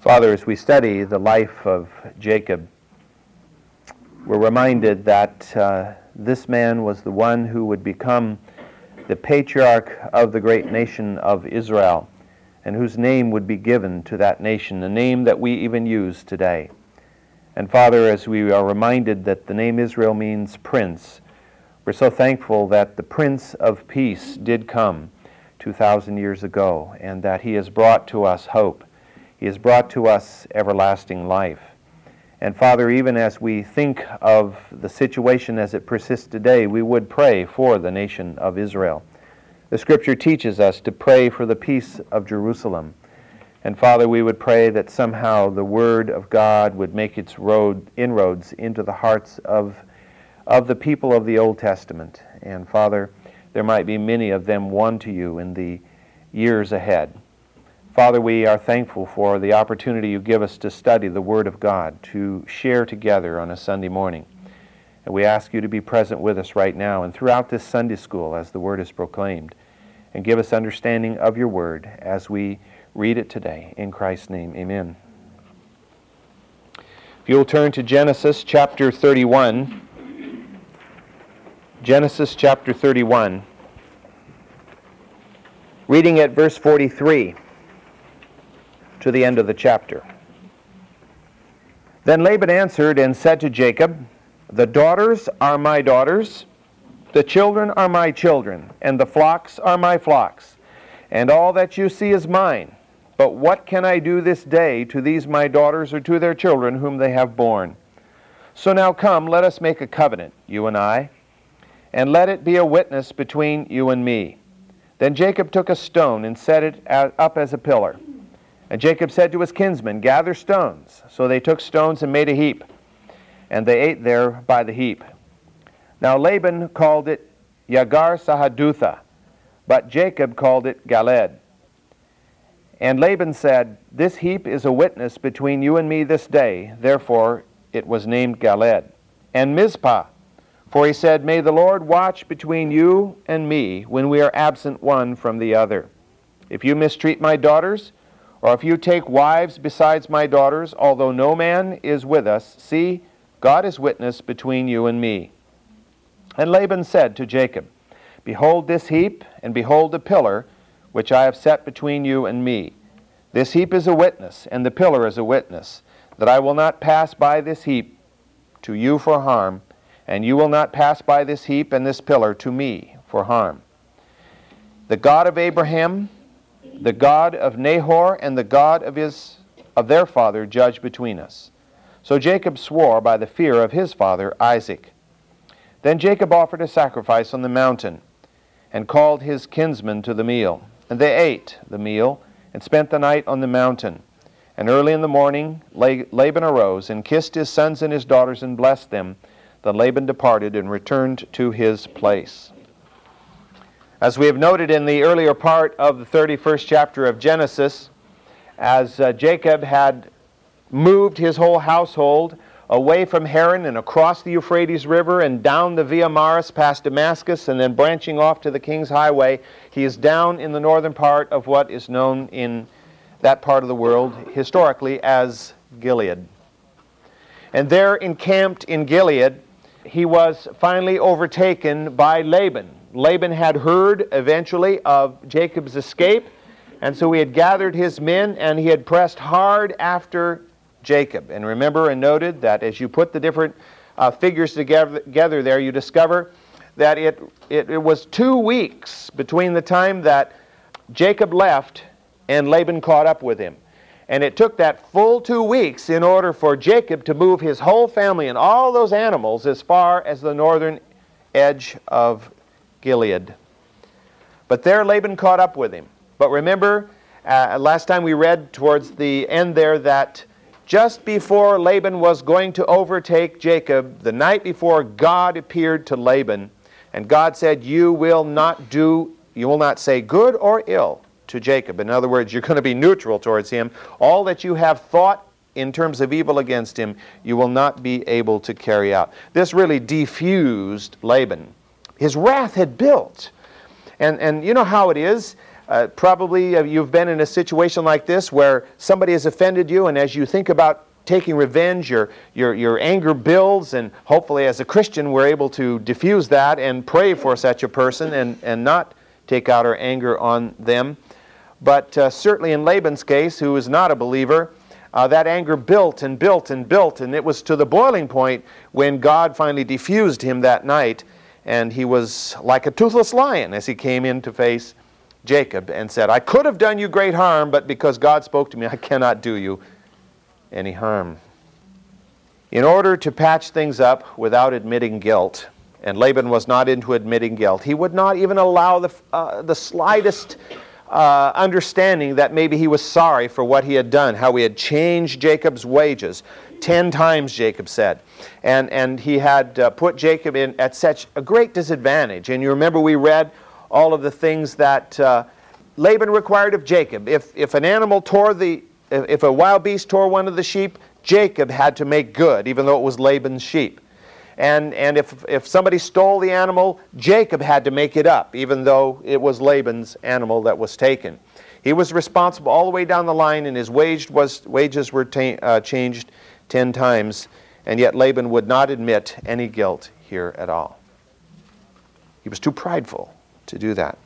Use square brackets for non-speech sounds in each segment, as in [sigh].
Father, as we study the life of Jacob, we're reminded that uh, this man was the one who would become the patriarch of the great nation of Israel, and whose name would be given to that nation, a name that we even use today. And Father, as we are reminded that the name Israel means prince, we're so thankful that the Prince of Peace did come 2,000 years ago, and that he has brought to us hope he has brought to us everlasting life. And Father, even as we think of the situation as it persists today, we would pray for the nation of Israel. The Scripture teaches us to pray for the peace of Jerusalem. And Father, we would pray that somehow the Word of God would make its road, inroads into the hearts of, of the people of the Old Testament. And Father, there might be many of them won to you in the years ahead. Father, we are thankful for the opportunity you give us to study the Word of God, to share together on a Sunday morning. And we ask you to be present with us right now and throughout this Sunday school as the Word is proclaimed. And give us understanding of your Word as we read it today. In Christ's name, amen. If you'll turn to Genesis chapter 31. Genesis chapter 31. Reading at verse 43 to the end of the chapter. Then Laban answered and said to Jacob, The daughters are my daughters, the children are my children, and the flocks are my flocks, and all that you see is mine. But what can I do this day to these my daughters or to their children whom they have borne? So now come, let us make a covenant, you and I, and let it be a witness between you and me. Then Jacob took a stone and set it up as a pillar. And Jacob said to his kinsmen, Gather stones. So they took stones and made a heap, and they ate there by the heap. Now Laban called it Yagar Sahadutha, but Jacob called it Galeed. And Laban said, This heap is a witness between you and me this day. Therefore it was named Galeed. And Mizpah, for he said, May the Lord watch between you and me when we are absent one from the other. If you mistreat my daughters, or if you take wives besides my daughters, although no man is with us, see, God is witness between you and me. And Laban said to Jacob, Behold this heap, and behold the pillar which I have set between you and me. This heap is a witness, and the pillar is a witness, that I will not pass by this heap to you for harm, and you will not pass by this heap and this pillar to me for harm. The God of Abraham, the God of Nahor and the God of, his, of their father judge between us. So Jacob swore by the fear of his father Isaac. Then Jacob offered a sacrifice on the mountain and called his kinsmen to the meal. And they ate the meal and spent the night on the mountain. And early in the morning Laban arose and kissed his sons and his daughters and blessed them. Then Laban departed and returned to his place. As we have noted in the earlier part of the 31st chapter of Genesis, as uh, Jacob had moved his whole household away from Haran and across the Euphrates River and down the Via Maris past Damascus and then branching off to the King's Highway, he is down in the northern part of what is known in that part of the world historically as Gilead. And there encamped in Gilead, he was finally overtaken by Laban, Laban had heard eventually of Jacob's escape, and so he had gathered his men and he had pressed hard after Jacob. And remember and noted that as you put the different uh, figures together, together there, you discover that it, it, it was two weeks between the time that Jacob left and Laban caught up with him. And it took that full two weeks in order for Jacob to move his whole family and all those animals as far as the northern edge of Gilead. But there Laban caught up with him. But remember, uh, last time we read towards the end there that just before Laban was going to overtake Jacob, the night before God appeared to Laban, and God said, You will not do, you will not say good or ill to Jacob. In other words, you're going to be neutral towards him. All that you have thought in terms of evil against him, you will not be able to carry out. This really defused Laban. His wrath had built. And, and you know how it is. Uh, probably uh, you've been in a situation like this where somebody has offended you, and as you think about taking revenge, your, your, your anger builds, and hopefully, as a Christian, we're able to diffuse that and pray for such a person and, and not take out our anger on them. But uh, certainly in Laban's case, who is not a believer, uh, that anger built and built and built, and it was to the boiling point when God finally diffused him that night, and he was like a toothless lion as he came in to face Jacob and said, I could have done you great harm, but because God spoke to me, I cannot do you any harm. In order to patch things up without admitting guilt, and Laban was not into admitting guilt, he would not even allow the, uh, the slightest uh, understanding that maybe he was sorry for what he had done, how he had changed Jacob's wages. Ten times, Jacob said. And, and he had uh, put Jacob in at such a great disadvantage. And you remember we read all of the things that uh, Laban required of Jacob. If, if an animal tore the, if a wild beast tore one of the sheep, Jacob had to make good, even though it was Laban's sheep. And, and if, if somebody stole the animal, Jacob had to make it up, even though it was Laban's animal that was taken. He was responsible all the way down the line, and his wage was, wages were ta- uh, changed ten times, and yet Laban would not admit any guilt here at all. He was too prideful to do that.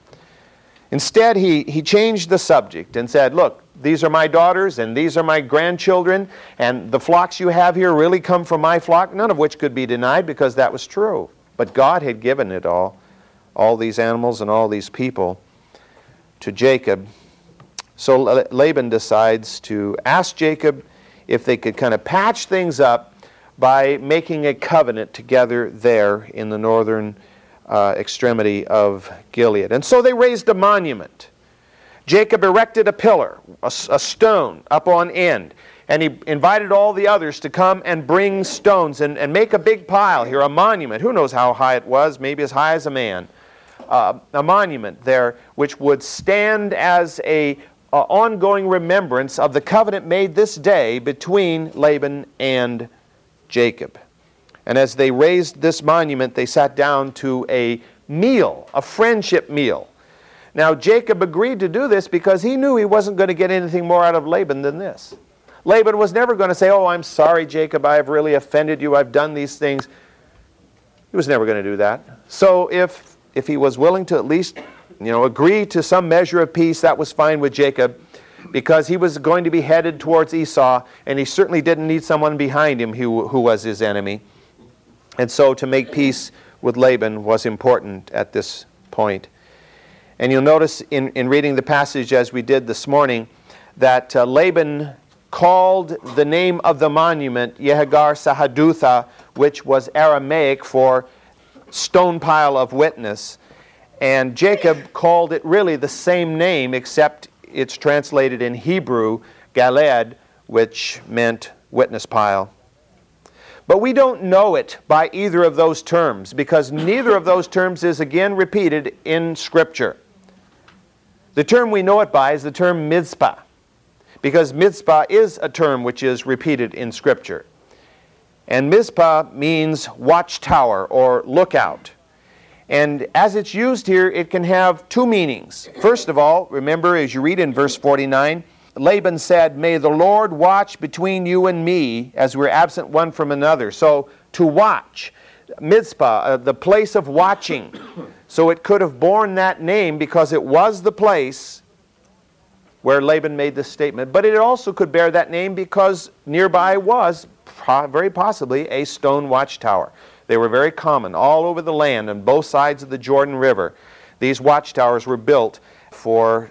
Instead, he, he changed the subject and said, Look, these are my daughters and these are my grandchildren, and the flocks you have here really come from my flock, none of which could be denied because that was true. But God had given it all, all these animals and all these people, to Jacob. So Laban decides to ask Jacob if they could kind of patch things up by making a covenant together there in the northern uh, extremity of Gilead. And so they raised a monument. Jacob erected a pillar, a, a, stone up on end, and he invited all the others to come and bring stones and, and make a big pile here, a monument. Who knows how high it was? Maybe as high as a man. Uh, a monument there which would stand as a uh, ongoing remembrance of the covenant made this day between Laban and Jacob. And as they raised this monument, they sat down to a meal, a friendship meal. Now, Jacob agreed to do this because he knew he wasn't going to get anything more out of Laban than this. Laban was never going to say, Oh, I'm sorry, Jacob, I have really offended you, I've done these things. He was never going to do that. So, if, if he was willing to at least you know, agree to some measure of peace, that was fine with Jacob because he was going to be headed towards Esau, and he certainly didn't need someone behind him who, who was his enemy. And so to make peace with Laban was important at this point. And you'll notice in, in reading the passage as we did this morning that uh, Laban called the name of the monument Yehagar Sahadutha, which was Aramaic for stone pile of witness. And Jacob called it really the same name, except it's translated in Hebrew, Galeed, which meant witness pile. But we don't know it by either of those terms because neither of those terms is again repeated in Scripture. The term we know it by is the term Mizpah because Mizpah is a term which is repeated in Scripture. And Mizpah means watchtower or lookout. And as it's used here, it can have two meanings. First of all, remember as you read in verse 49, Laban said, May the Lord watch between you and me as we're absent one from another. So to watch, Mizpah, uh, the place of watching. So it could have borne that name because it was the place where Laban made this statement. But it also could bear that name because nearby was very possibly a stone watchtower. They were very common all over the land on both sides of the Jordan River. These watchtowers were built for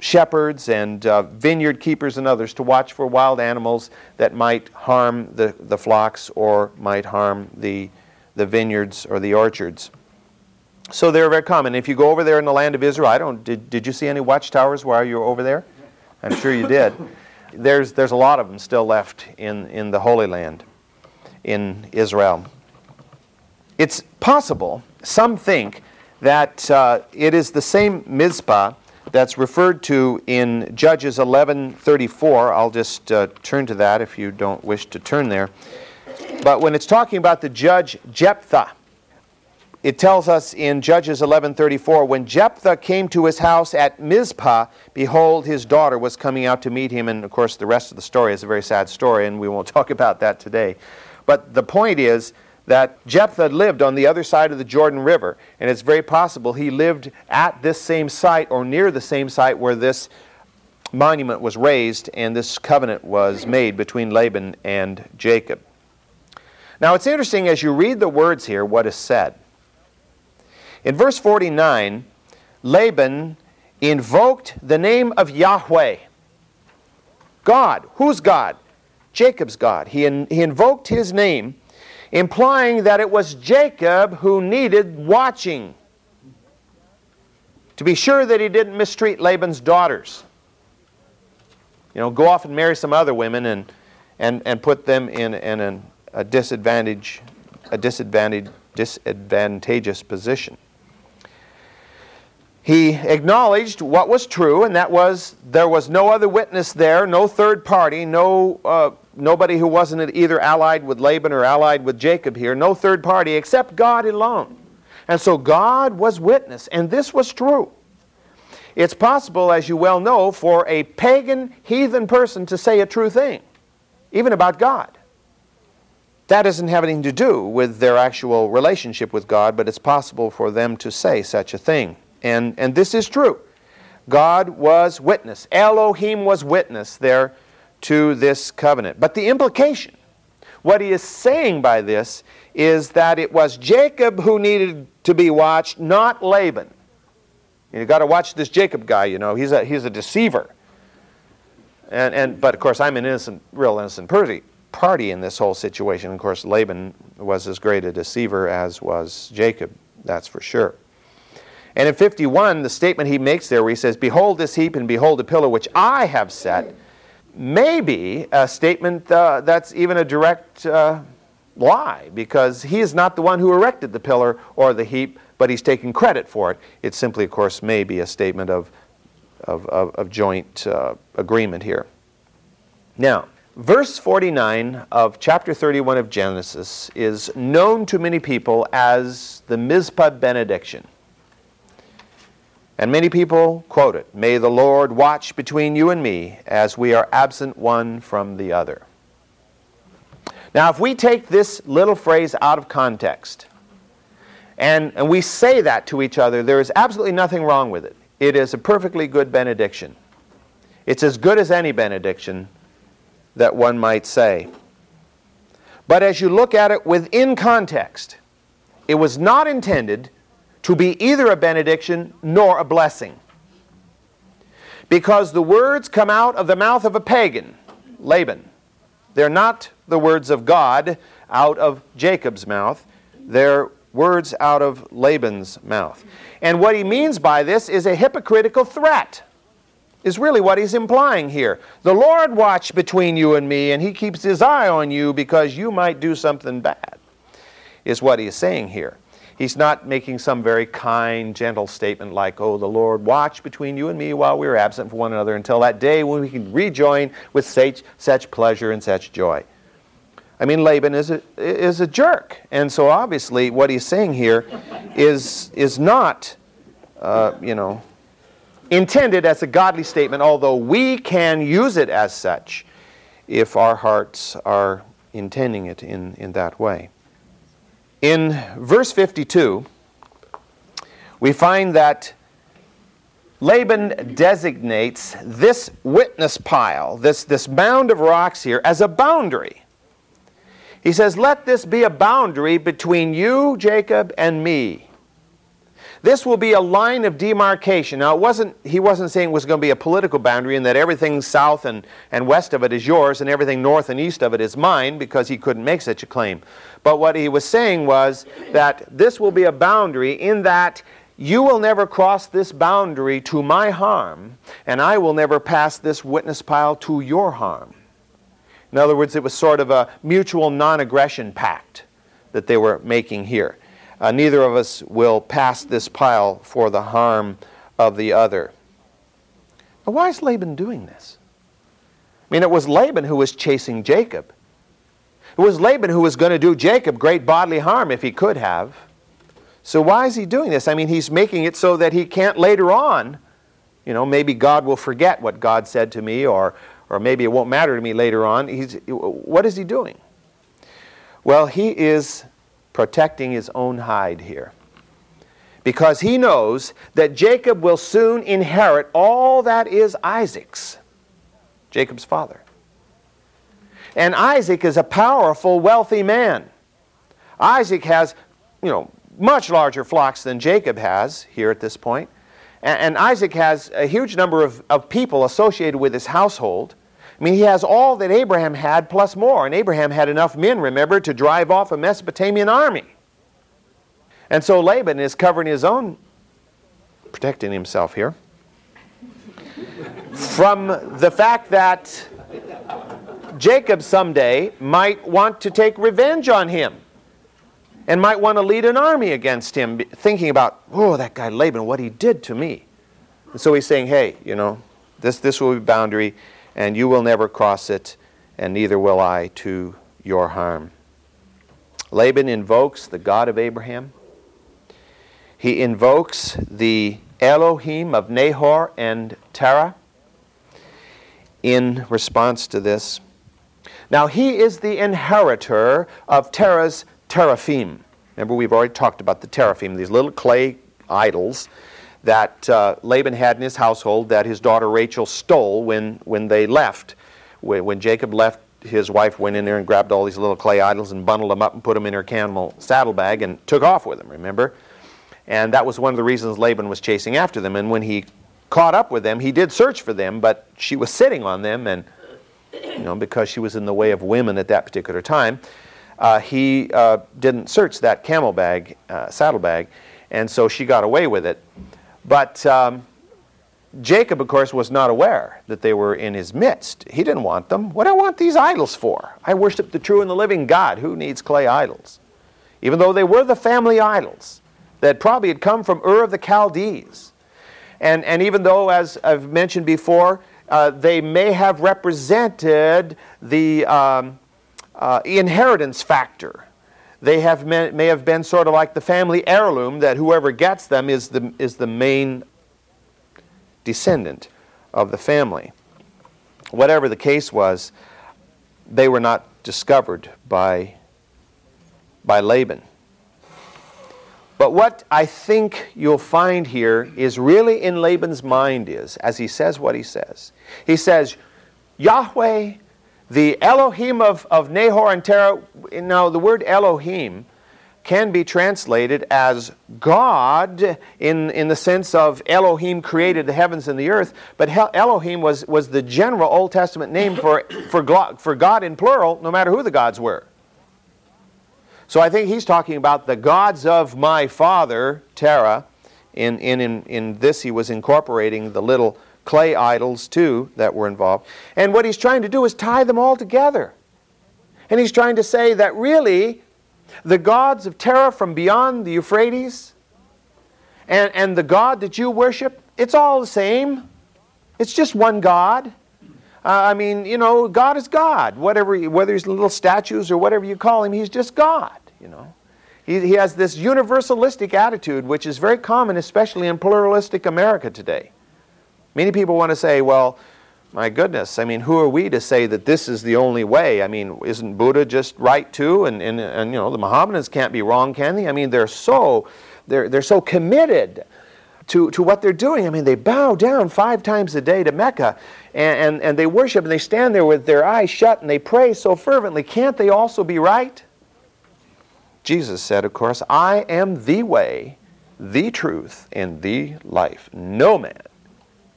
shepherds and uh, vineyard keepers and others to watch for wild animals that might harm the, the flocks or might harm the, the vineyards or the orchards. So they're very common. If you go over there in the land of Israel, I don't, did, did you see any watchtowers while you were over there? I'm sure you did. [laughs] There's, there's a lot of them still left in, in the Holy Land in Israel. It's possible, some think, that uh, it is the same Mizpah that's referred to in Judges 11:34. I'll just uh, turn to that if you don't wish to turn there. But when it's talking about the judge Jephthah, it tells us in Judges 11:34 when Jephthah came to his house at Mizpah behold his daughter was coming out to meet him and of course the rest of the story is a very sad story and we won't [laughs] talk about that today but the point is that Jephthah lived on the other side of the Jordan River and it's very possible he lived at this same site or near the same site where this monument was raised and this covenant was made between Laban and Jacob now it's interesting as you read the words here what is said in verse 49, Laban invoked the name of Yahweh. God. Who's God? Jacob's God. He, in, he invoked his name, implying that it was Jacob who needed watching to be sure that he didn't mistreat Laban's daughters. You know, go off and marry some other women and, and, and put them in, in an, a disadvantage, a disadvantage, disadvantageous position he acknowledged what was true, and that was there was no other witness there, no third party, no uh, nobody who wasn't either allied with Laban or allied with Jacob here, no third party except God alone. And so God was witness, and this was true. It's possible, as you well know, for a pagan, heathen person to say a true thing, even about God. That doesn't have anything to do with their actual relationship with God, but it's possible for them to say such a thing. And, and this is true. God was witness. Elohim was witness there to this covenant. But the implication, what he is saying by this, is that it was Jacob who needed to be watched, not Laban. You've got to watch this Jacob guy, you know. He's a, he's a deceiver. And, and, but of course, I'm an innocent, real innocent party, party in this whole situation. Of course, Laban was as great a deceiver as was Jacob, that's for sure. And in 51, the statement he makes there where he says, Behold this heap and behold the pillar which I have set, may be a statement uh, that's even a direct uh, lie because he is not the one who erected the pillar or the heap, but he's taking credit for it. It simply, of course, may be a statement of, of, of, of joint uh, agreement here. Now, verse 49 of chapter 31 of Genesis is known to many people as the Mizpah benediction. And many people quote it May the Lord watch between you and me as we are absent one from the other. Now, if we take this little phrase out of context and, and we say that to each other, there is absolutely nothing wrong with it. It is a perfectly good benediction. It's as good as any benediction that one might say. But as you look at it within context, it was not intended to be either a benediction nor a blessing. Because the words come out of the mouth of a pagan, Laban. They're not the words of God out of Jacob's mouth, they're words out of Laban's mouth. And what he means by this is a hypocritical threat, is really what he's implying here. The Lord watch between you and me, and he keeps his eye on you because you might do something bad, is what he's saying here. He's not making some very kind, gentle statement like, Oh, the Lord watch between you and me while we are absent from one another until that day when we can rejoin with such, such pleasure and such joy. I mean, Laban is a, is a jerk. And so obviously, what he's saying here is, is not, uh, you know, intended as a godly statement, although we can use it as such if our hearts are intending it in, in that way. In verse 52, we find that Laban designates this witness pile, this, this mound of rocks here, as a boundary. He says, Let this be a boundary between you, Jacob, and me. This will be a line of demarcation. Now, it wasn't, he wasn't saying it was going to be a political boundary and that everything south and, and west of it is yours and everything north and east of it is mine because he couldn't make such a claim. But what he was saying was that this will be a boundary in that you will never cross this boundary to my harm, and I will never pass this witness pile to your harm. In other words, it was sort of a mutual non aggression pact that they were making here. Uh, neither of us will pass this pile for the harm of the other. But why is Laban doing this? I mean, it was Laban who was chasing Jacob. It was Laban who was going to do Jacob great bodily harm if he could have. So why is he doing this? I mean, he's making it so that he can't later on, you know, maybe God will forget what God said to me or, or maybe it won't matter to me later on. He's, what is he doing? Well, he is protecting his own hide here. Because he knows that Jacob will soon inherit all that is Isaac's, Jacob's father. And Isaac is a powerful, wealthy man. Isaac has, you know, much larger flocks than Jacob has here at this point. And, Isaac has a huge number of, of people associated with his household. I mean, he has all that Abraham had plus more. And Abraham had enough men, remember, to drive off a Mesopotamian army. And so Laban is covering his own, protecting himself here, from the fact that Jacob someday might want to take revenge on him and might want to lead an army against him, thinking about, oh, that guy Laban, what he did to me. And so he's saying, hey, you know, this, this will be boundary, and you will never cross it, and neither will I to your harm. Laban invokes the God of Abraham. He invokes the Elohim of Nahor and Terah in response to this. Now, he is the inheritor of Terah's teraphim. Remember, we've already talked about the teraphim, these little clay idols that uh, Laban had in his household that his daughter Rachel stole when, when they left. When, when Jacob left, his wife went in there and grabbed all these little clay idols and bundled them up and put them in her camel saddlebag and took off with them, remember? And that was one of the reasons Laban was chasing after them. And when he caught up with them, he did search for them, but she was sitting on them, and you know, because she was in the way of women at that particular time, uh, he uh, didn't search that camel bag, uh, saddlebag, and so she got away with it. But um, Jacob, of course, was not aware that they were in his midst. He didn't want them. What do I want these idols for? I worship the true and the living God. Who needs clay idols? Even though they were the family idols that probably had come from Ur of the Chaldees. And, and even though, as I've mentioned before, uh, they may have represented the um, uh, inheritance factor. They have may, may have been sort of like the family heirloom that whoever gets them is the, is the main descendant of the family. Whatever the case was, they were not discovered by, by Laban. But what I think you'll find here is really in Laban's mind is, as he says what he says, he says, Yahweh, the Elohim of, of Nahor and Terah, now the word Elohim can be translated as God in, in the sense of Elohim created the heavens and the earth, but Elohim was, was the general Old Testament name for, for, for God in plural, no matter who the gods were. So I think he's talking about the gods of my father, Terah. In, in, in, in this, he was incorporating the little clay idols too that were involved. And what he's trying to do is tie them all together. And he's trying to say that really, the gods of Terah from beyond the Euphrates and, and the God that you worship, it's all the same. It's just one God. Uh, I mean, you know, God is God. Whatever, whether he's little statues or whatever you call him, he's just God, you know. He, he has this universalistic attitude, which is very common, especially in pluralistic America today. Many people want to say, well, my goodness, I mean, who are we to say that this is the only way? I mean, isn't Buddha just right too? And, and, and you know, the Mohammedans can't be wrong, can they? I mean, they're so, they're, they're so committed to, to what they're doing. I mean, they bow down five times a day to Mecca and, and, and they worship and they stand there with their eyes shut and they pray so fervently. Can't they also be right? Jesus said, of course, I am the way, the truth, and the life. No man,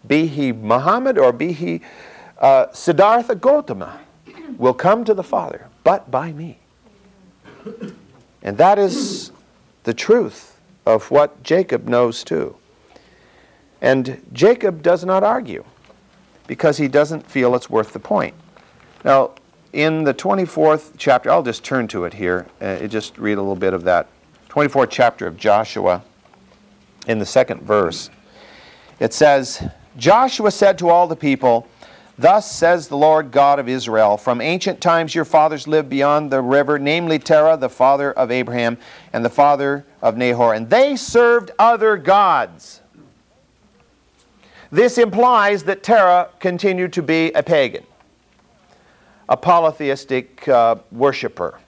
be he Muhammad or be he uh, Siddhartha Gautama, will come to the Father but by me. And that is the truth of what Jacob knows too. And Jacob does not argue because he doesn't feel it's worth the point. Now, in the 24th chapter, I'll just turn to it here, uh, just read a little bit of that. 24th chapter of Joshua, in the second verse, it says, Joshua said to all the people, Thus says the Lord God of Israel From ancient times your fathers lived beyond the river, namely Terah, the father of Abraham, and the father of Nahor, and they served other gods. This implies that Terah continued to be a pagan, a polytheistic uh, worshiper.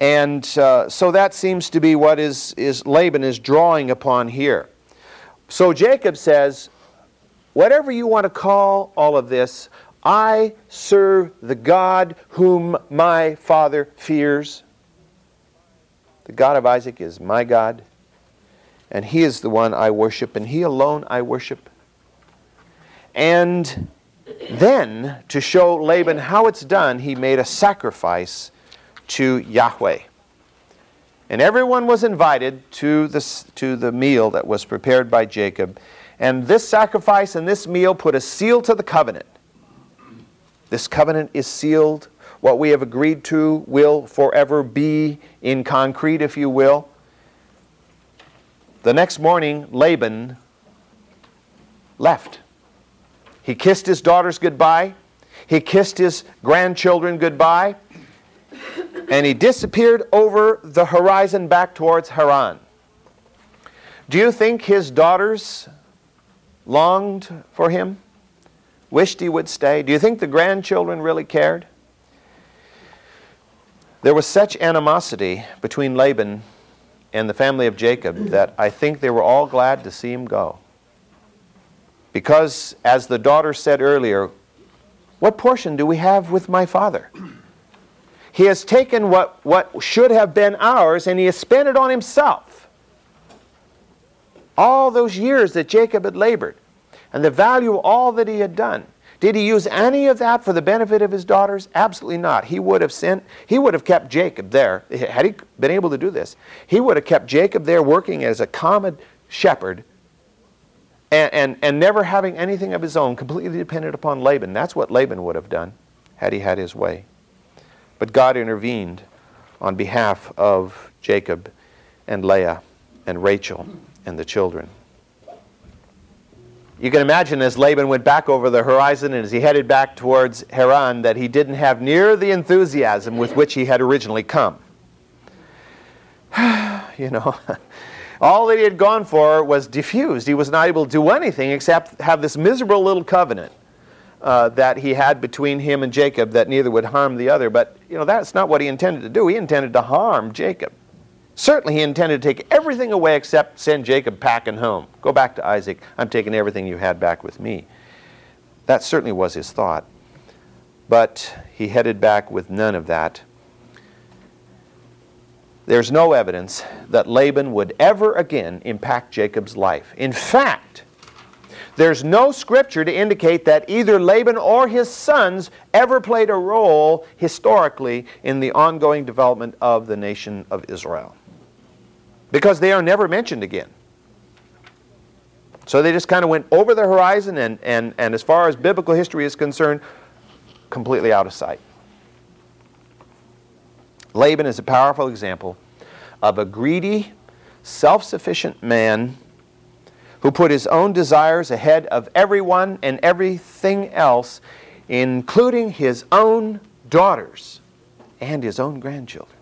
And uh, so that seems to be what is, is Laban is drawing upon here. So Jacob says, whatever you want to call all of this, I serve the God whom my father fears. The God of Isaac is my God, and he is the one I worship, and he alone I worship. And then, to show Laban how it's done, he made a sacrifice to Yahweh. And everyone was invited to, this, to the meal that was prepared by Jacob. And this sacrifice and this meal put a seal to the covenant. This covenant is sealed. What we have agreed to will forever be in concrete, if you will. The next morning, Laban left. He kissed his daughters goodbye. He kissed his grandchildren goodbye and he disappeared over the horizon back towards Haran. Do you think his daughters longed for him? Wished he would stay? Do you think the grandchildren really cared? There was such animosity between Laban and the family of Jacob that I think they were all glad to see him go. Because, as the daughter said earlier, what portion do we have with my father? He has taken what, what should have been ours and he has spent it on himself. All those years that Jacob had labored and the value of all that he had done. Did he use any of that for the benefit of his daughters? Absolutely not. He would have sent, he would have kept Jacob there. Had he been able to do this, he would have kept Jacob there working as a common shepherd and, and, and never having anything of his own, completely dependent upon Laban. That's what Laban would have done had he had his way. But God intervened on behalf of Jacob and Leah and Rachel and the children. You can imagine as Laban went back over the horizon and as he headed back towards Haran that he didn't have near the enthusiasm with which he had originally come. [sighs] you know, [laughs] all that he had gone for was diffused. He was not able to do anything except have this miserable little covenant uh, that he had between him and Jacob that neither would harm the other. But you know that's not what he intended to do. He intended to harm Jacob. Certainly, he intended to take everything away except send Jacob packing home. Go back to Isaac. I'm taking everything you had back with me. That certainly was his thought. But he headed back with none of that. There's no evidence that Laban would ever again impact Jacob's life. In fact, there's no scripture to indicate that either Laban or his sons ever played a role historically in the ongoing development of the nation of Israel. Because they are never mentioned again. So they just kind of went over the horizon and, and, and as far as biblical history is concerned, completely out of sight. Laban is a powerful example of a greedy, self sufficient man who put his own desires ahead of everyone and everything else, including his own daughters and his own grandchildren.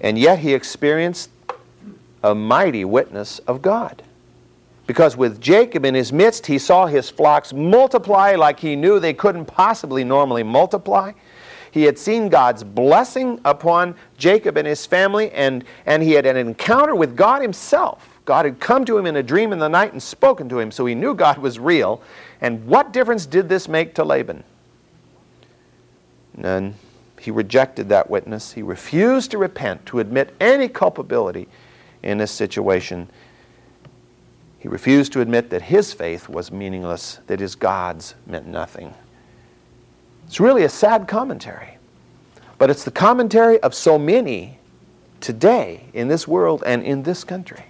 And yet he experienced a mighty witness of God. Because with Jacob in his midst, he saw his flocks multiply like he knew they couldn't possibly normally multiply. He had seen God's blessing upon Jacob and his family, and, and he had an encounter with God himself. God had come to him in a dream in the night and spoken to him, so he knew God was real. And what difference did this make to Laban? None. He rejected that witness. He refused to repent, to admit any culpability in this situation. He refused to admit that his faith was meaningless, that his gods meant nothing. It's really a sad commentary, but it's the commentary of so many today in this world and in this country.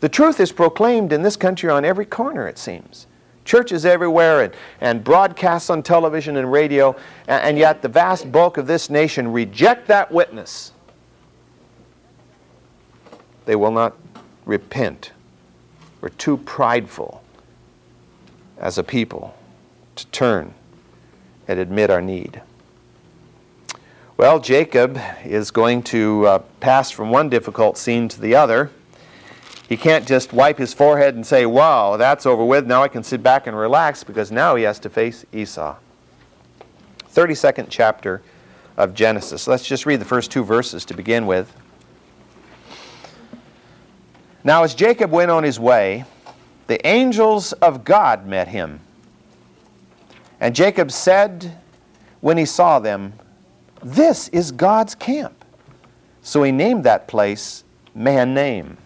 The truth is proclaimed in this country on every corner, it seems. Churches everywhere and, and broadcasts on television and radio, and, and yet the vast bulk of this nation reject that witness. They will not repent. We're too prideful as a people. to turn and admit our need. Well, Jacob is going to uh, pass from one difficult scene to the other. He can't just wipe his forehead and say, Wow, that's over with. Now I can sit back and relax because now he has to face Esau. 32nd chapter of Genesis. Let's just read the first two verses to begin with. Now, as Jacob went on his way, the angels of God met him. And Jacob said, when he saw them, this is God's camp. So he named that place Mahanaim.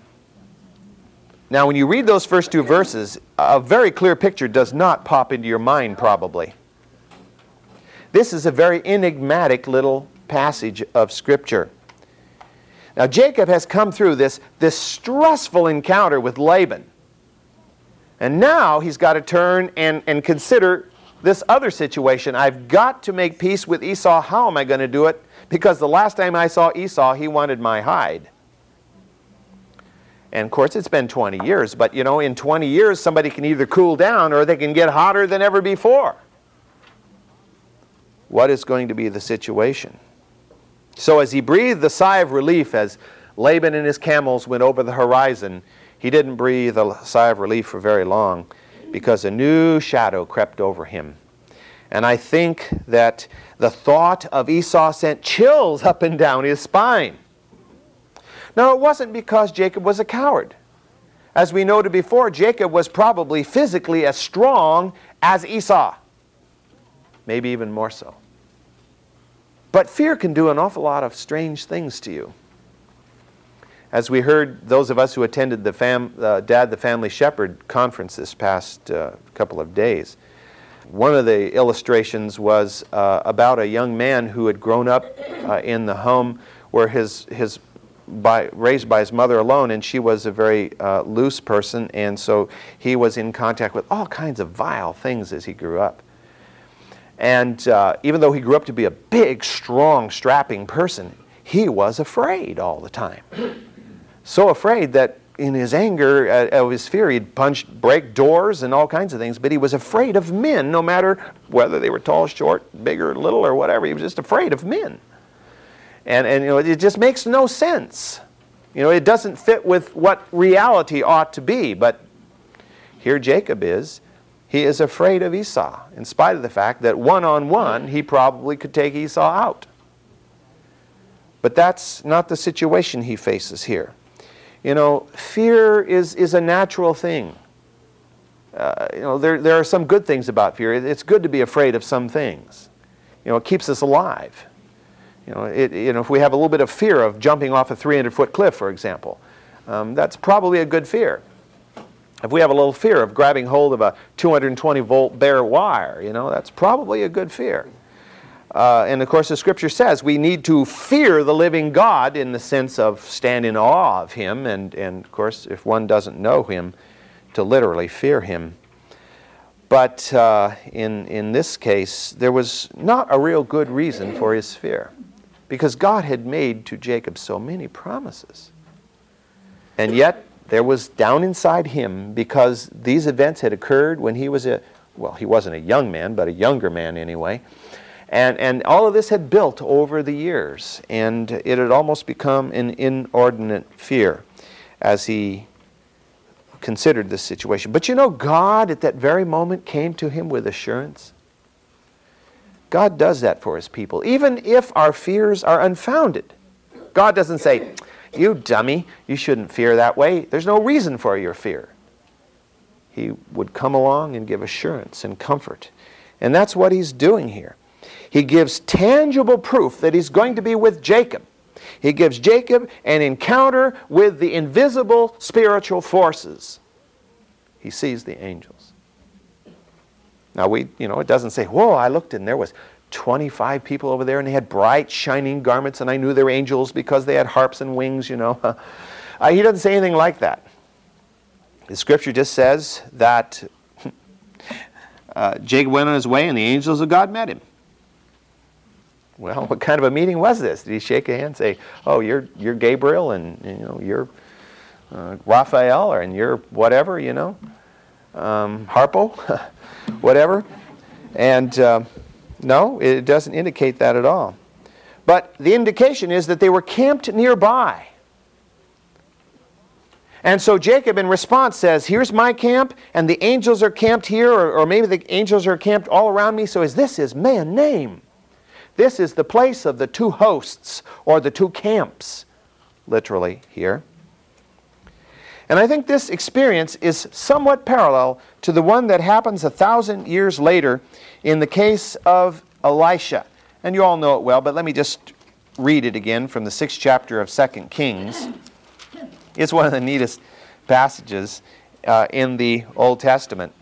Now, when you read those first two verses, a very clear picture does not pop into your mind, probably. This is a very enigmatic little passage of Scripture. Now, Jacob has come through this, this stressful encounter with Laban. And now he's got to turn and, and consider this other situation. I've got to make peace with Esau. How am I going to do it? Because the last time I saw Esau, he wanted my hide. And of course, it's been 20 years, but you know, in 20 years, somebody can either cool down or they can get hotter than ever before. What is going to be the situation? So, as he breathed a sigh of relief as Laban and his camels went over the horizon, he didn't breathe a sigh of relief for very long because a new shadow crept over him. And I think that the thought of Esau sent chills up and down his spine. Now, it wasn't because Jacob was a coward. As we noted before, Jacob was probably physically as strong as Esau, maybe even more so. But fear can do an awful lot of strange things to you. As we heard, those of us who attended the fam, uh, Dad the Family Shepherd conference this past uh, couple of days, one of the illustrations was uh, about a young man who had grown up uh, in the home where his, his by, raised by his mother alone, and she was a very uh, loose person, and so he was in contact with all kinds of vile things as he grew up. And uh, even though he grew up to be a big, strong, strapping person, he was afraid all the time [clears throat] so afraid that in his anger, uh, of his fear, he'd punch, break doors and all kinds of things. But he was afraid of men, no matter whether they were tall, short, big or little or whatever. He was just afraid of men. And, and you know, it just makes no sense. You know, it doesn't fit with what reality ought to be. But here Jacob is. He is afraid of Esau, in spite of the fact that one on one, he probably could take Esau out. But that's not the situation he faces here. You know, fear is, is a natural thing. Uh, you know, there, there are some good things about fear. It's good to be afraid of some things. You know, it keeps us alive. You know, it, you know, if we have a little bit of fear of jumping off a 300 foot cliff, for example, um, that's probably a good fear. If we have a little fear of grabbing hold of a 220 volt bare wire, you know, that's probably a good fear. Uh, and of course, the scripture says we need to fear the living God in the sense of stand in awe of Him, and, and of course, if one doesn't know Him, to literally fear Him. But uh, in, in this case, there was not a real good reason for his fear because God had made to Jacob so many promises. And yet, there was down inside him because these events had occurred when he was a, well, he wasn't a young man, but a younger man anyway. And, and all of this had built over the years, and it had almost become an inordinate fear as he considered this situation. But you know, God at that very moment came to him with assurance. God does that for his people, even if our fears are unfounded. God doesn't say, You dummy, you shouldn't fear that way. There's no reason for your fear. He would come along and give assurance and comfort. And that's what he's doing here. He gives tangible proof that he's going to be with Jacob. He gives Jacob an encounter with the invisible spiritual forces. He sees the angels. Now, we, you know, it doesn't say, whoa, I looked and there was 25 people over there and they had bright, shining garments and I knew they were angels because they had harps and wings, you know. [laughs] uh, he doesn't say anything like that. The scripture just says that [laughs] uh, Jacob went on his way and the angels of God met him. Well, [laughs] what kind of a meeting was this? Did he shake a hand and say, "Oh, you're you're Gabriel, and you know you're uh, Raphael, or and you're whatever, you know, um, Harpo, whatever"? And uh, no, it doesn't indicate that at all. But the indication is that they were camped nearby. And so Jacob, in response, says, Here's my camp, and the angels are camped here, or, or maybe the angels are camped all around me. So is this his Mahanaim? This is the place of the two hosts, or the two camps, literally here. And I think this experience is somewhat parallel to the one that happens a thousand years later in the case of Elisha. And you all know it well, but let me just read it again from the sixth chapter of Second Kings. It's one of the neatest passages uh, in the Old Testament.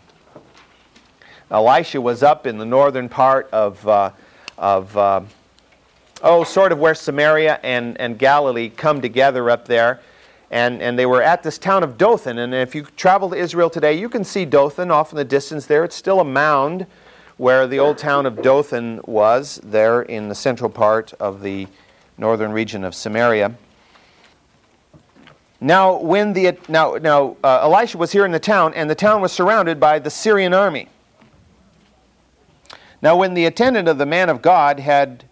Elisha was up in the northern part of, uh, of uh, oh, sort of where Samaria and, and Galilee come together up there and, and they were at this town of Dothan. And if you travel to Israel today, you can see Dothan off in the distance there. It's still a mound where the old town of Dothan was, there in the central part of the northern region of Samaria. Now, when the now now uh, Elisha was here in the town, and the town was surrounded by the Syrian army. Now, when the attendant of the man of God had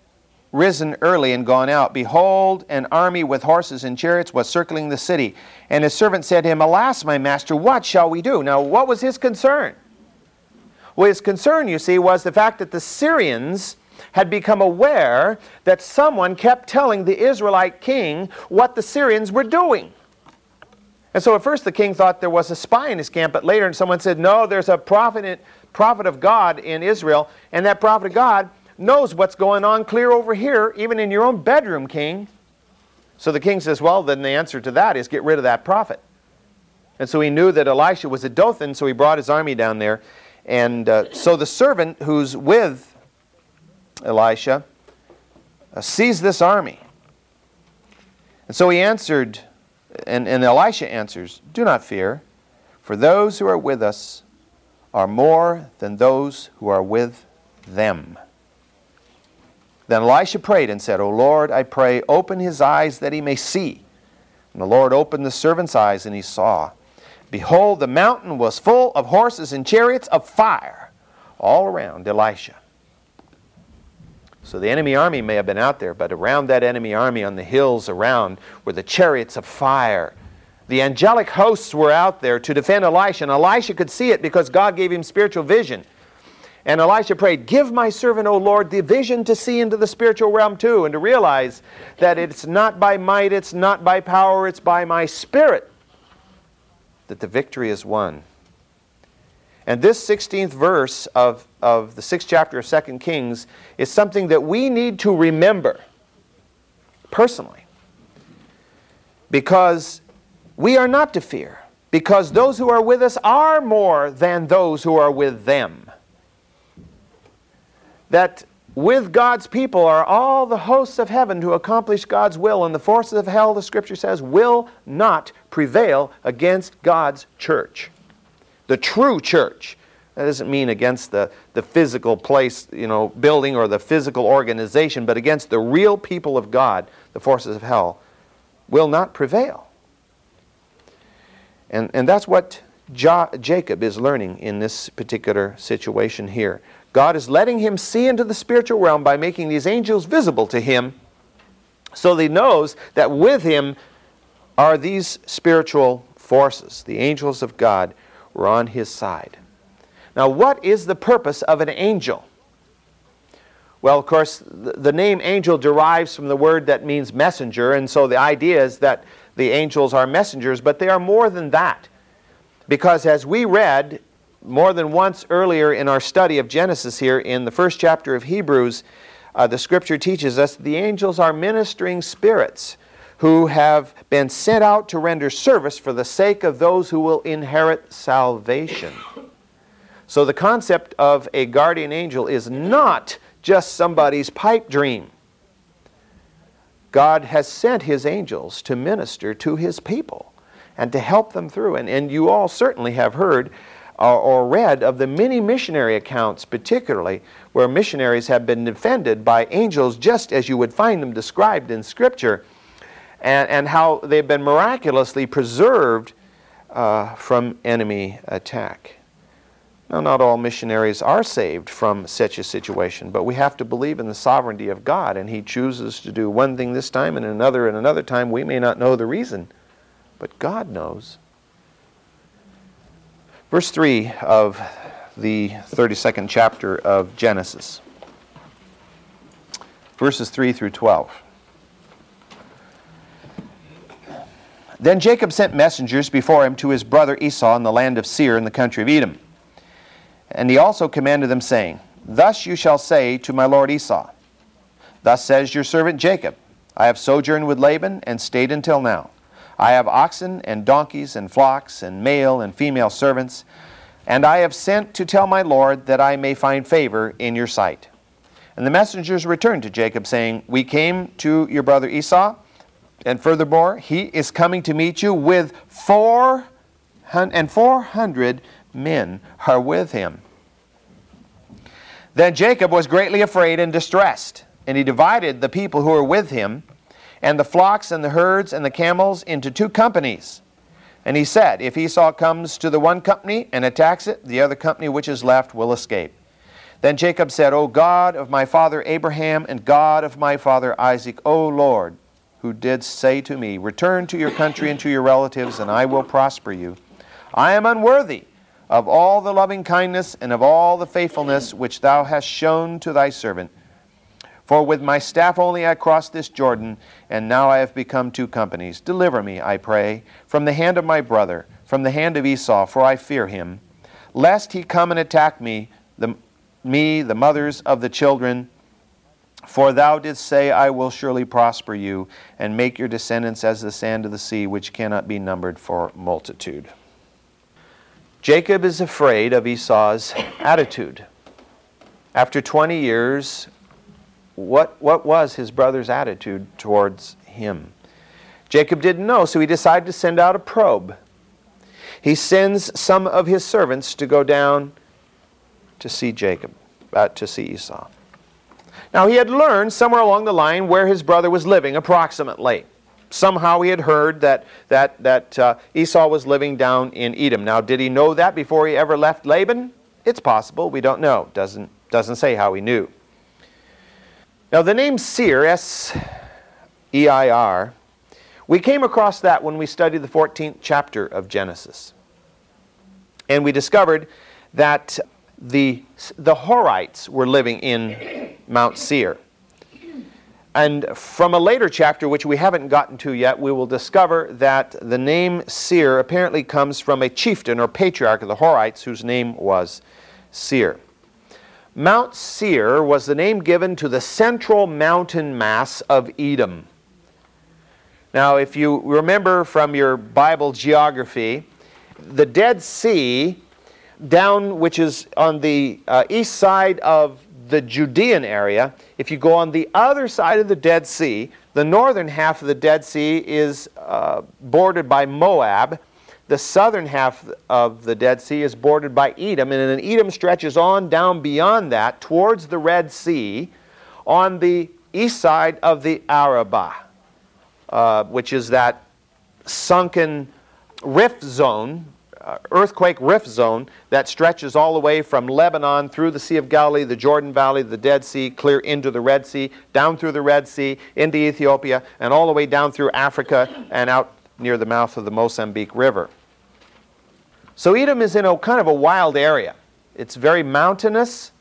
risen early and gone out. Behold, an army with horses and chariots was circling the city. And his servant said to him, Alas, my master, what shall we do? Now, what was his concern? Well, his concern, you see, was the fact that the Syrians had become aware that someone kept telling the Israelite king what the Syrians were doing. And so at first the king thought there was a spy in his camp, but later someone said, No, there's a prophet, prophet of God in Israel, and that prophet of God knows what's going on clear over here, even in your own bedroom, king. So the king says, Well, then the answer to that is get rid of that prophet. And so he knew that Elisha was a Dothan, so he brought his army down there. And uh, so the servant who's with Elisha uh, sees this army. And so he answered, and, and Elisha answers, Do not fear, for those who are with us are more than those who are with them. Then Elisha prayed and said, O Lord, I pray, open his eyes that he may see. And the Lord opened the servant's eyes, and he saw. Behold, the mountain was full of horses and chariots of fire all around Elisha. So the enemy army may have been out there, but around that enemy army on the hills around were the chariots of fire. The angelic hosts were out there to defend Elisha, and Elisha could see it because God gave him spiritual vision. And Elisha prayed, Give my servant, O Lord, the vision to see into the spiritual realm too, and to realize that it's not by might, it's not by power, it's by my spirit that the victory is won. And this 16th verse of, of the sixth chapter of 2 Kings is something that we need to remember personally. Because we are not to fear, because those who are with us are more than those who are with them that with God's people are all the hosts of heaven to accomplish God's will, and the forces of hell, the scripture says, will not prevail against God's church. The true church. That doesn't mean against the, the physical place, you know, building or the physical organization, but against the real people of God, the forces of hell, will not prevail. And, and that's what jo- Jacob is learning in this particular situation here. God is letting him see into the spiritual realm by making these angels visible to him so that he knows that with him are these spiritual forces. The angels of God were on his side. Now, what is the purpose of an angel? Well, of course, the name angel derives from the word that means messenger, and so the idea is that the angels are messengers, but they are more than that. Because as we read more than once earlier in our study of Genesis here in the first chapter of Hebrews, uh, the scripture teaches us the angels are ministering spirits who have been sent out to render service for the sake of those who will inherit salvation. So the concept of a guardian angel is not just somebody's pipe dream. God has sent his angels to minister to his people and to help them through. And, and you all certainly have heard or, or read of the many missionary accounts, particularly where missionaries have been defended by angels just as you would find them described in Scripture, and, and how they've been miraculously preserved uh, from enemy attack. Now, not all missionaries are saved from such a situation, but we have to believe in the sovereignty of God, and He chooses to do one thing this time and another and another time. We may not know the reason, but God knows. Verse 3 of the 32nd chapter of Genesis, verses 3 through 12. Then Jacob sent messengers before him to his brother Esau in the land of Seir in the country of Edom. And he also commanded them, saying, Thus you shall say to my lord Esau, Thus says your servant Jacob, I have sojourned with Laban and stayed until now. I have oxen and donkeys and flocks and male and female servants, and I have sent to tell my lord that I may find favor in your sight. And the messengers returned to Jacob, saying, We came to your brother Esau, and furthermore, he is coming to meet you with four and four hundred men are with him. Then Jacob was greatly afraid and distressed, and he divided the people who were with him, and the flocks and the herds and the camels into two companies. And he said, If Esau comes to the one company and attacks it, the other company which is left will escape. Then Jacob said, O God of my father Abraham and God of my father Isaac, O Lord, who did say to me, Return to your country and to your relatives, and I will prosper you. I am unworthy of all the loving kindness and of all the faithfulness which thou hast shown to thy servant. For with my staff only I crossed this Jordan, and now I have become two companies. Deliver me, I pray, from the hand of my brother, from the hand of Esau, for I fear him, lest he come and attack me, the, me, the mothers of the children. For thou didst say, I will surely prosper you, and make your descendants as the sand of the sea, which cannot be numbered for multitude. Jacob is afraid of Esau's attitude. After 20 years, what, what was his brother's attitude towards him? Jacob didn't know, so he decided to send out a probe. He sends some of his servants to go down to see Jacob, uh, to see Esau. Now, he had learned somewhere along the line where his brother was living, approximately. Somehow he had heard that, that, that uh, Esau was living down in Edom. Now, did he know that before he ever left Laban? It's possible. We don't know. Doesn't, doesn't say how he knew. Now, the name Seir, S E I R, we came across that when we studied the 14th chapter of Genesis. And we discovered that the, the Horites were living in Mount Seir. And from a later chapter, which we haven't gotten to yet, we will discover that the name Seir apparently comes from a chieftain or patriarch of the Horites whose name was Seir. Mount Seir was the name given to the central mountain mass of Edom. Now, if you remember from your Bible geography, the Dead Sea, down which is on the uh, east side of the Judean area, if you go on the other side of the Dead Sea, the northern half of the Dead Sea is uh, bordered by Moab. The southern half of the Dead Sea is bordered by Edom, and then Edom stretches on down beyond that towards the Red Sea on the east side of the Arabah, uh, which is that sunken rift zone uh, earthquake rift zone that stretches all the way from Lebanon through the Sea of Galilee, the Jordan Valley, the Dead Sea, clear into the Red Sea, down through the Red Sea, into Ethiopia, and all the way down through Africa and out near the mouth of the Mozambique River. So Edom is in a kind of a wild area. It's very mountainous.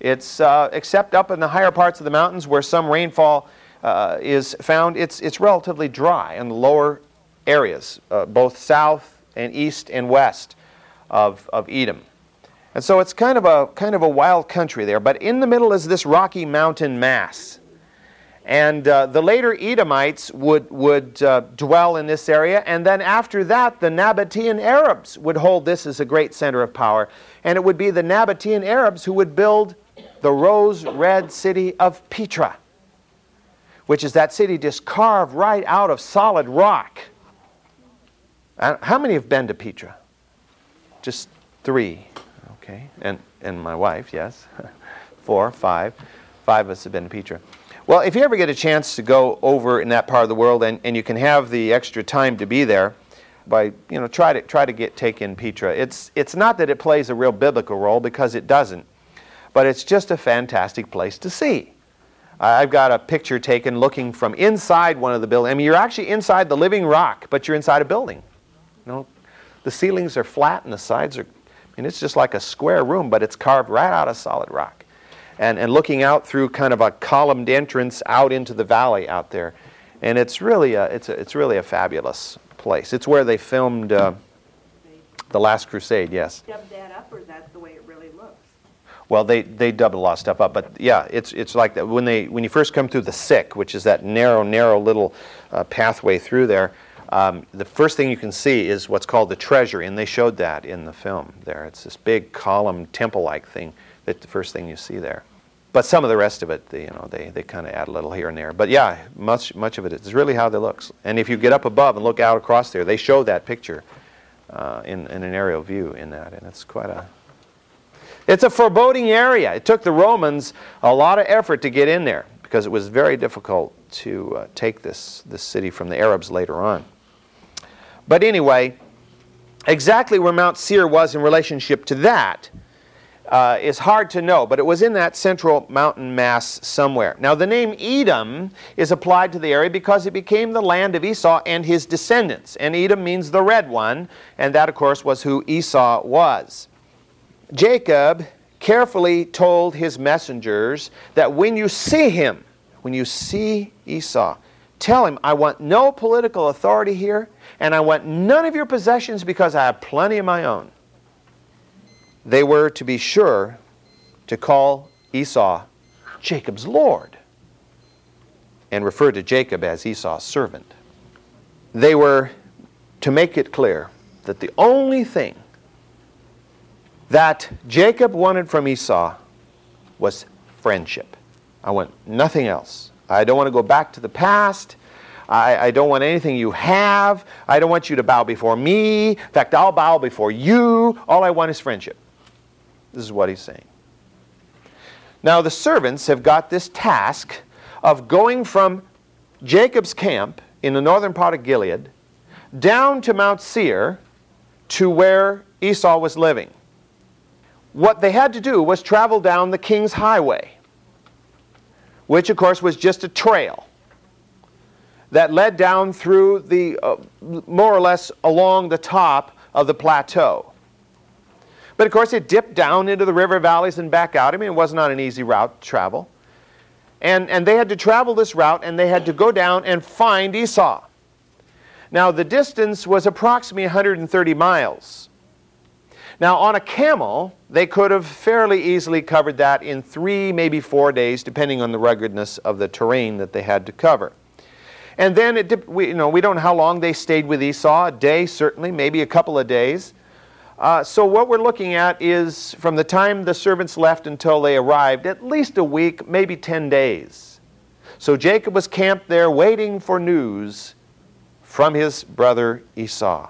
It's uh, except up in the higher parts of the mountains where some rainfall uh, is found. It's it's relatively dry in the lower areas, uh, both south and east and west of, of Edom. And so it's kind of a kind of a wild country there, but in the middle is this rocky mountain mass. And uh, the later Edomites would, would uh, dwell in this area, and then after that, the Nabatean Arabs would hold this as a great center of power. And it would be the Nabatean Arabs who would build the rose red city of Petra, which is that city just carved right out of solid rock. Uh, how many have been to Petra? Just three. Okay. And, and my wife, yes. [laughs] Four, five. Five of us have been to Petra. Well, if you ever get a chance to go over in that part of the world and, and you can have the extra time to be there, by you know try to try to get take in Petra. It's it's not that it plays a real biblical role because it doesn't, but it's just a fantastic place to see. I've got a picture taken looking from inside one of the buildings. I mean, you're actually inside the living rock, but you're inside a building. You know, the ceilings are flat and the sides are. I mean, it's just like a square room, but it's carved right out of solid rock, and and looking out through kind of a columned entrance out into the valley out there, and it's really a it's a, it's really a fabulous place. It's where they filmed uh, the Last Crusade. Yes. Dub that up, or is that the way it really looks? Well, they, they dubbed a lot of stuff up, but yeah, it's, it's like that. When, they, when you first come through the Siq, which is that narrow, narrow little uh, pathway through there, um, the first thing you can see is what's called the treasury, and they showed that in the film there. It's this big column temple-like thing that the first thing you see there. But some of the rest of it, they, you know, they, they kind of add a little here and there. But yeah, much, much of it is really how they looks. And if you get up above and look out across there, they show that picture uh, in, in an aerial view in that, and it's quite a, it's a foreboding area. It took the Romans a lot of effort to get in there because it was very difficult to uh, take this, this city from the Arabs later on. But anyway, exactly where Mount Seir was in relationship to that uh, is hard to know, but it was in that central mountain mass somewhere. Now, the name Edom is applied to the area because it became the land of Esau and his descendants. And Edom means the red one, and that, of course, was who Esau was. Jacob carefully told his messengers that when you see him, when you see Esau, tell him, I want no political authority here, and I want none of your possessions because I have plenty of my own they were to be sure to call Esau Jacob's Lord and refer to Jacob as Esau's servant. They were to make it clear that the only thing that Jacob wanted from Esau was friendship. I want nothing else. I don't want to go back to the past. I, I, don't want anything you have. I don't want you to bow before me. In fact, I'll bow before you. All I want is friendship. This is what he's saying. Now, the servants have got this task of going from Jacob's camp in the northern part of Gilead down to Mount Seir to where Esau was living. What they had to do was travel down the king's highway, which, of course, was just a trail that led down through the, uh, more or less along the top of the plateau. But of course, it dipped down into the river valleys and back out. I mean, it was not an easy route to travel. And, and they had to travel this route and they had to go down and find Esau. Now, the distance was approximately 130 miles. Now, on a camel, they could have fairly easily covered that in three, maybe four days, depending on the ruggedness of the terrain that they had to cover. And then, it, we, you know, we don't know how long they stayed with Esau, a day certainly, maybe a couple of days. Uh, so what we're looking at is from the time the servants left until they arrived, at least a week, maybe 10 days. So Jacob was camped there waiting for news from his brother Esau.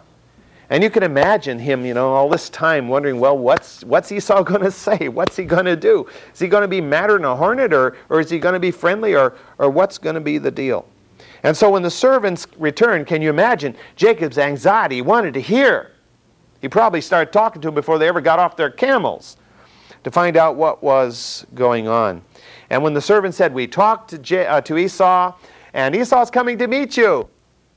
And you can imagine him, you know, all this time wondering, well, what's, what's Esau [laughs] going to say? What's he going to do? Is he going to be madder than a hornet, or, or is he going to be friendly, or, or what's going to be the deal? And so when the servants returned, can you imagine Jacob's anxiety? He wanted to hear he probably started talking to them before they ever got off their camels to find out what was going on. And when the servant said, We talked to, Je- uh, to Esau, and Esau's coming to meet you,